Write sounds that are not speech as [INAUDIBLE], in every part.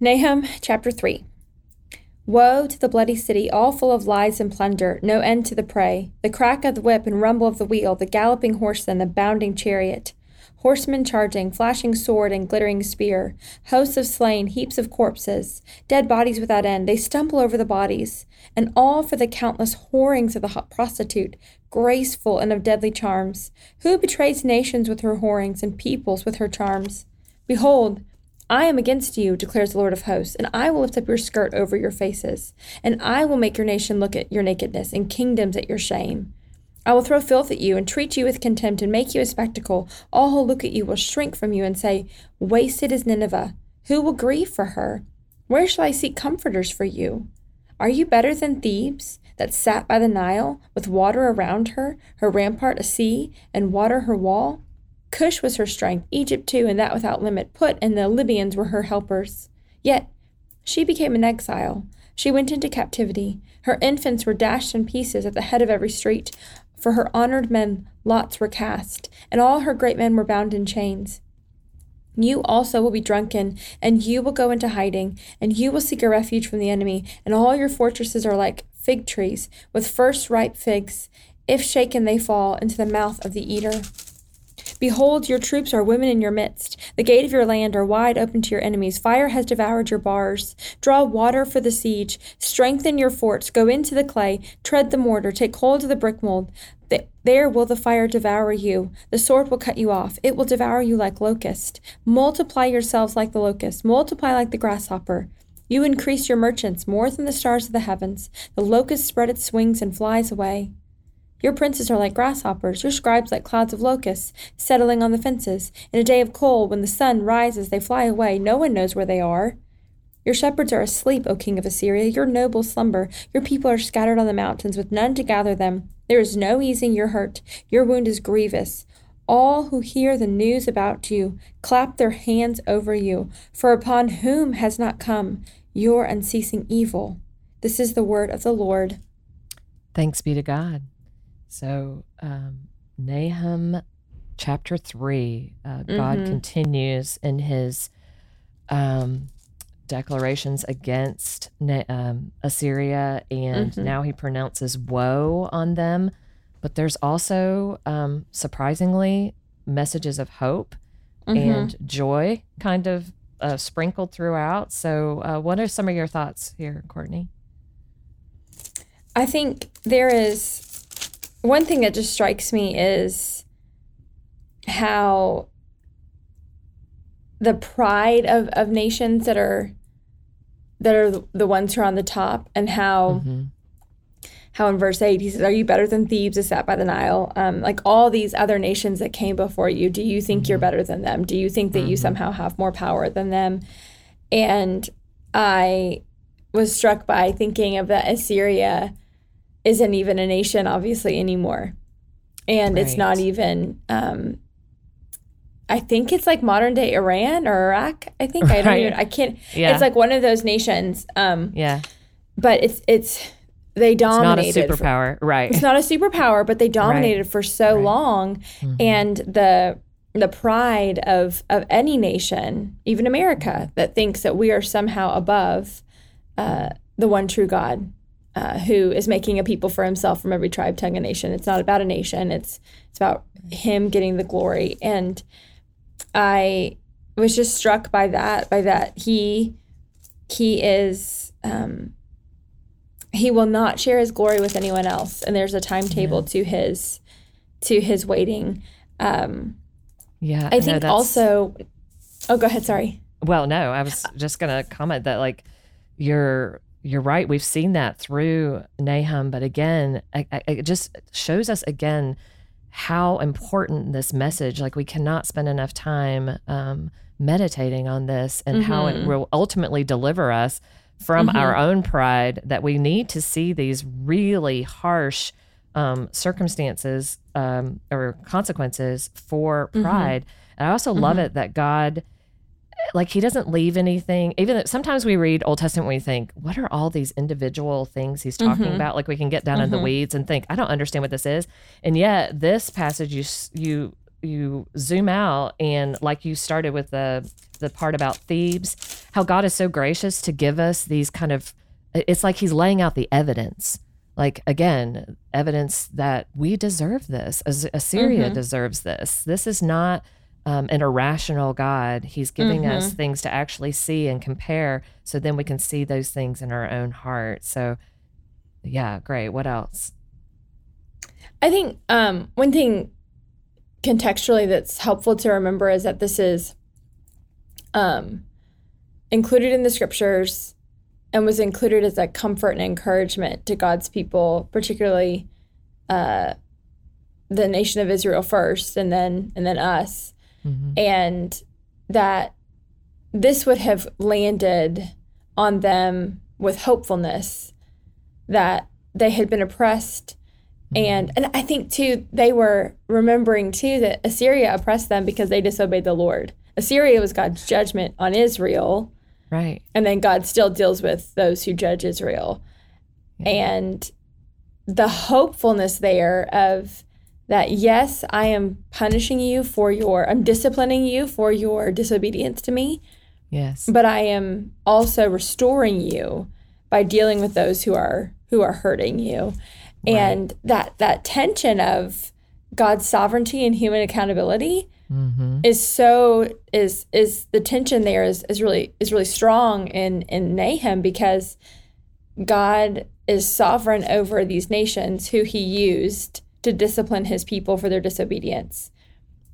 Nahum chapter 3. Woe to the bloody city, all full of lies and plunder, no end to the prey, the crack of the whip and rumble of the wheel, the galloping horse and the bounding chariot, horsemen charging, flashing sword and glittering spear, hosts of slain, heaps of corpses, dead bodies without end. They stumble over the bodies, and all for the countless whorings of the prostitute, graceful and of deadly charms. Who betrays nations with her whorings and peoples with her charms? Behold, I am against you, declares the Lord of hosts, and I will lift up your skirt over your faces, and I will make your nation look at your nakedness, and kingdoms at your shame. I will throw filth at you, and treat you with contempt, and make you a spectacle. All who look at you will shrink from you and say, Wasted is Nineveh. Who will grieve for her? Where shall I seek comforters for you? Are you better than Thebes, that sat by the Nile, with water around her, her rampart a sea, and water her wall? Cush was her strength, Egypt too, and that without limit. Put and the Libyans were her helpers. Yet she became an exile. She went into captivity. Her infants were dashed in pieces at the head of every street. For her honored men lots were cast, and all her great men were bound in chains. You also will be drunken, and you will go into hiding, and you will seek a refuge from the enemy, and all your fortresses are like fig trees, with first ripe figs. If shaken, they fall into the mouth of the eater. Behold, your troops are women in your midst. The gate of your land are wide open to your enemies. Fire has devoured your bars. Draw water for the siege. Strengthen your forts. Go into the clay. Tread the mortar. Take hold of the brick mold. There will the fire devour you. The sword will cut you off. It will devour you like locust. Multiply yourselves like the locust. Multiply like the grasshopper. You increase your merchants more than the stars of the heavens. The locust spread its wings and flies away. Your princes are like grasshoppers, your scribes like clouds of locusts, settling on the fences. In a day of cold, when the sun rises, they fly away. No one knows where they are. Your shepherds are asleep, O king of Assyria. Your nobles slumber. Your people are scattered on the mountains, with none to gather them. There is no easing your hurt. Your wound is grievous. All who hear the news about you clap their hands over you. For upon whom has not come your unceasing evil? This is the word of the Lord. Thanks be to God. So, um, Nahum chapter 3, uh, mm-hmm. God continues in his um, declarations against um, Assyria, and mm-hmm. now he pronounces woe on them. But there's also, um, surprisingly, messages of hope mm-hmm. and joy kind of uh, sprinkled throughout. So, uh, what are some of your thoughts here, Courtney? I think there is one thing that just strikes me is how the pride of, of nations that are that are the ones who are on the top and how mm-hmm. how in verse 8 he says are you better than thebes is sat by the nile um, like all these other nations that came before you do you think mm-hmm. you're better than them do you think that mm-hmm. you somehow have more power than them and i was struck by thinking of the assyria isn't even a nation, obviously, anymore. And right. it's not even, um, I think it's like modern day Iran or Iraq. I think right. I don't even, I can't, yeah. it's like one of those nations. Um, yeah. But it's, it's, they dominated. It's not a superpower, for, right? It's not a superpower, but they dominated right. for so right. long, mm-hmm. and the the pride of of any nation, even America, that thinks that we are somehow above uh, the one true God, uh, who is making a people for himself from every tribe, tongue, and nation. It's not about a nation. It's it's about him getting the glory. And I was just struck by that. By that he he is um, he will not share his glory with anyone else. And there's a timetable yeah. to his to his waiting. Um, yeah, I think also. Oh, go ahead. Sorry. Well, no, I was just gonna comment that like you're you're right. We've seen that through Nahum, but again, it just shows us again how important this message. Like we cannot spend enough time um, meditating on this and mm-hmm. how it mm-hmm. will ultimately deliver us from mm-hmm. our own pride. That we need to see these really harsh um, circumstances um, or consequences for mm-hmm. pride. Mm-hmm. And I also love mm-hmm. it that God like he doesn't leave anything even sometimes we read old testament we think what are all these individual things he's talking mm-hmm. about like we can get down mm-hmm. in the mm-hmm. weeds and think i don't understand what this is and yet this passage you you you zoom out and like you started with the the part about thebes how God is so gracious to give us these kind of it's like he's laying out the evidence. Like again, evidence that we deserve this. As- Assyria Mhm. deserves this. This is not um, an irrational God. He's giving us things to actually see and compare so then we can see those things in our own heart. So, yeah, great. What else? I think um, one thing contextually that's helpful to remember is that this is um, included in the scriptures and was included as a comfort and encouragement to God's people, particularly uh, the nation of Israel first, and then and then us, Mhm. and that this would have landed on them with hopefulness that they had been oppressed and and I think too they were remembering too that Assyria oppressed them because they disobeyed the Lord. Assyria was God's judgment on Israel, Right. and then God still deals with those who judge Israel. And the hopefulness there of that yes, I am punishing you for your I'm disciplining you for your disobedience to me, Yes. but I am also restoring you by dealing with those who are who are hurting you. And that that tension of God's sovereignty and human accountability Mm-hmm. is so is is the tension there is is really is really strong in in Nahum because God is sovereign over these nations who he used to discipline his people for their disobedience.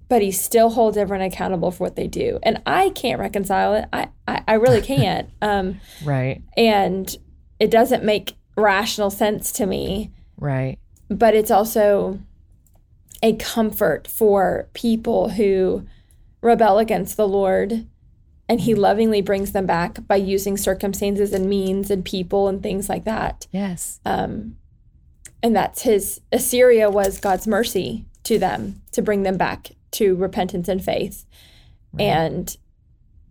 But he still holds everyone accountable for what they do. And I can't reconcile it. I, I, I really [LAUGHS] can't. um, Right. and it doesn't make rational sense to me Right. but it's also a comfort for people who rebel against the Lord and he lovingly brings them back by using circumstances and means and people and things like that. Yes. Um, and that's his Assyria was God's mercy to them to bring them back to repentance and faith. And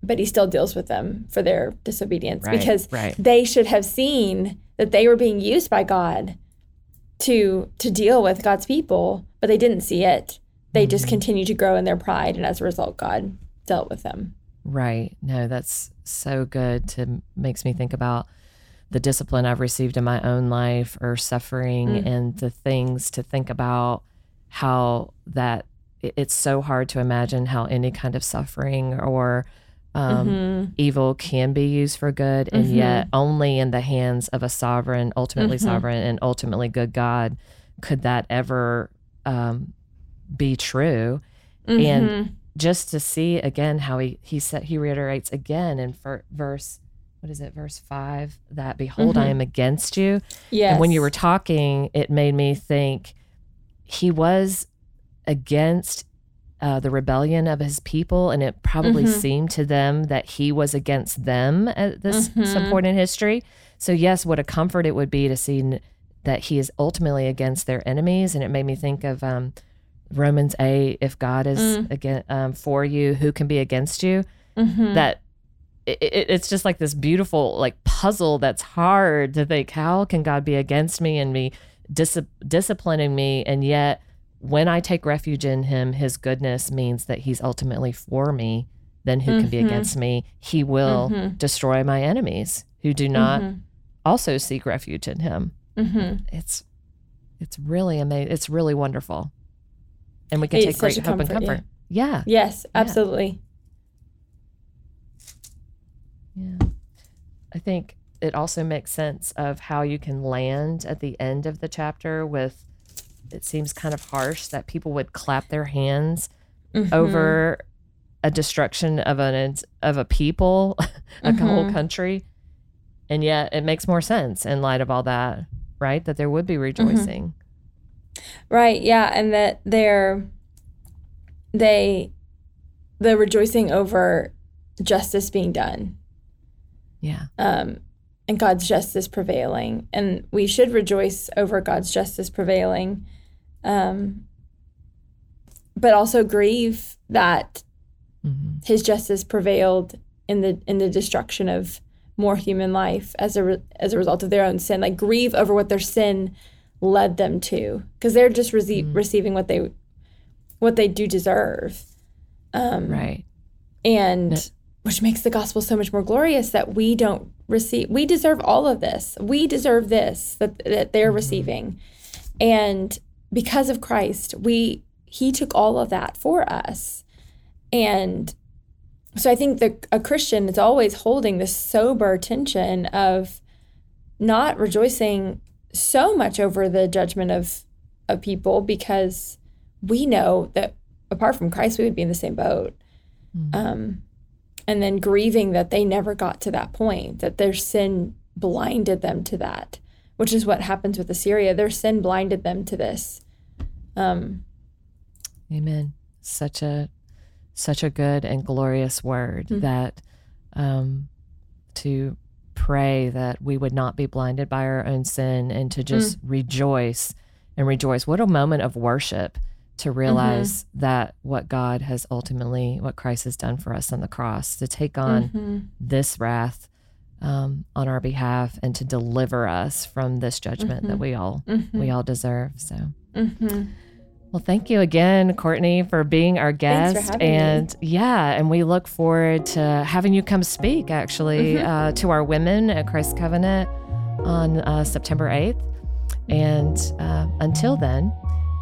but he still deals with them for their disobedience Right, because right. they should have seen that they were being used by God to to deal with God's people, but they didn't see it. They just mm-hmm. continued to grow in their pride, and as a result, God dealt with them. Right. No, that's so good to makes me think about the discipline I've received in my own life or suffering Mm. and the things to think about how that it's so hard to imagine how any kind of suffering or um, Mhm. evil can be used for good and Mhm. yet only in the hands of a sovereign ultimately Mhm. sovereign and ultimately good god could that ever um, be true And Mhm. just to see again how he he said he reiterates again in ver- verse what is it verse 5 that behold i Mhm. am against you yes, and when you were talking it made me think he was against uh, the rebellion of his people and it probably Mhm. seemed to them that he was against them at this some Mhm. point in history so yes what a comfort it would be to see n- that he is ultimately against their enemies and it made me think of um, romans 8 if god is Mm. again um, for you who can be against you Mhm. that it, it, it's just like this beautiful like puzzle that's hard to think how can god be against me and be dis- disciplining me and yet when i take refuge in him his goodness means that he's ultimately for me then who can be Mhm. against me he will Mhm. destroy my enemies who do not Mhm. also seek refuge in him Mhm. it's it's really amazing it's really wonderful and we can It's take great hope and comfort, yeah. yeah Yes, absolutely. Yeah. I think it also makes sense of how you can land at the end of the chapter with it seems kind of harsh that people would clap their hands Mhm. over a destruction of an of a people, [LAUGHS] a whole Mhm. country. And yet it makes more sense in light of all that, right? That there would be rejoicing. Right, yeah, and that they're they the rejoicing over justice being done. Yeah. Um and God's justice prevailing. And we should rejoice over God's justice prevailing. Um but also grieve that hmm his justice prevailed in the in the destruction of more human life as a re- as a result of their own sin like grieve over what their sin led them to because they're just rece- Mm. receiving what they what they do deserve um Right. and. Which makes the gospel so much more glorious that we don't receive we deserve all of this we deserve this that, that they're mm-hmm. receiving and because of christ we he took all of that for us and so i think that a christian is always holding this sober tension of not rejoicing so much over the judgment of of people because we know that apart from christ we would be in the same boat mm-hmm. um and then grieving that they never got to that point, that their sin blinded them to that, which is what happens with Assyria. Their sin blinded them to this. Um, Amen. Such a such a good and glorious word mm-hmm. that um, to pray that we would not be blinded by our own sin and to just mm. rejoice and rejoice. What a moment of worship to realize mm-hmm. that what God has ultimately, what Christ has done for us on the cross, to take on mm-hmm. this wrath um, on our behalf and to deliver us from this judgment mm-hmm. that we all we mm-hmm. all deserve. So. Mm-hmm. Well, thank you again, Courtney, for being our guest. and me. yeah, and we look forward to having you come speak actually mm-hmm. uh, to our women at Christ Covenant on uh, September 8th. And uh, until then,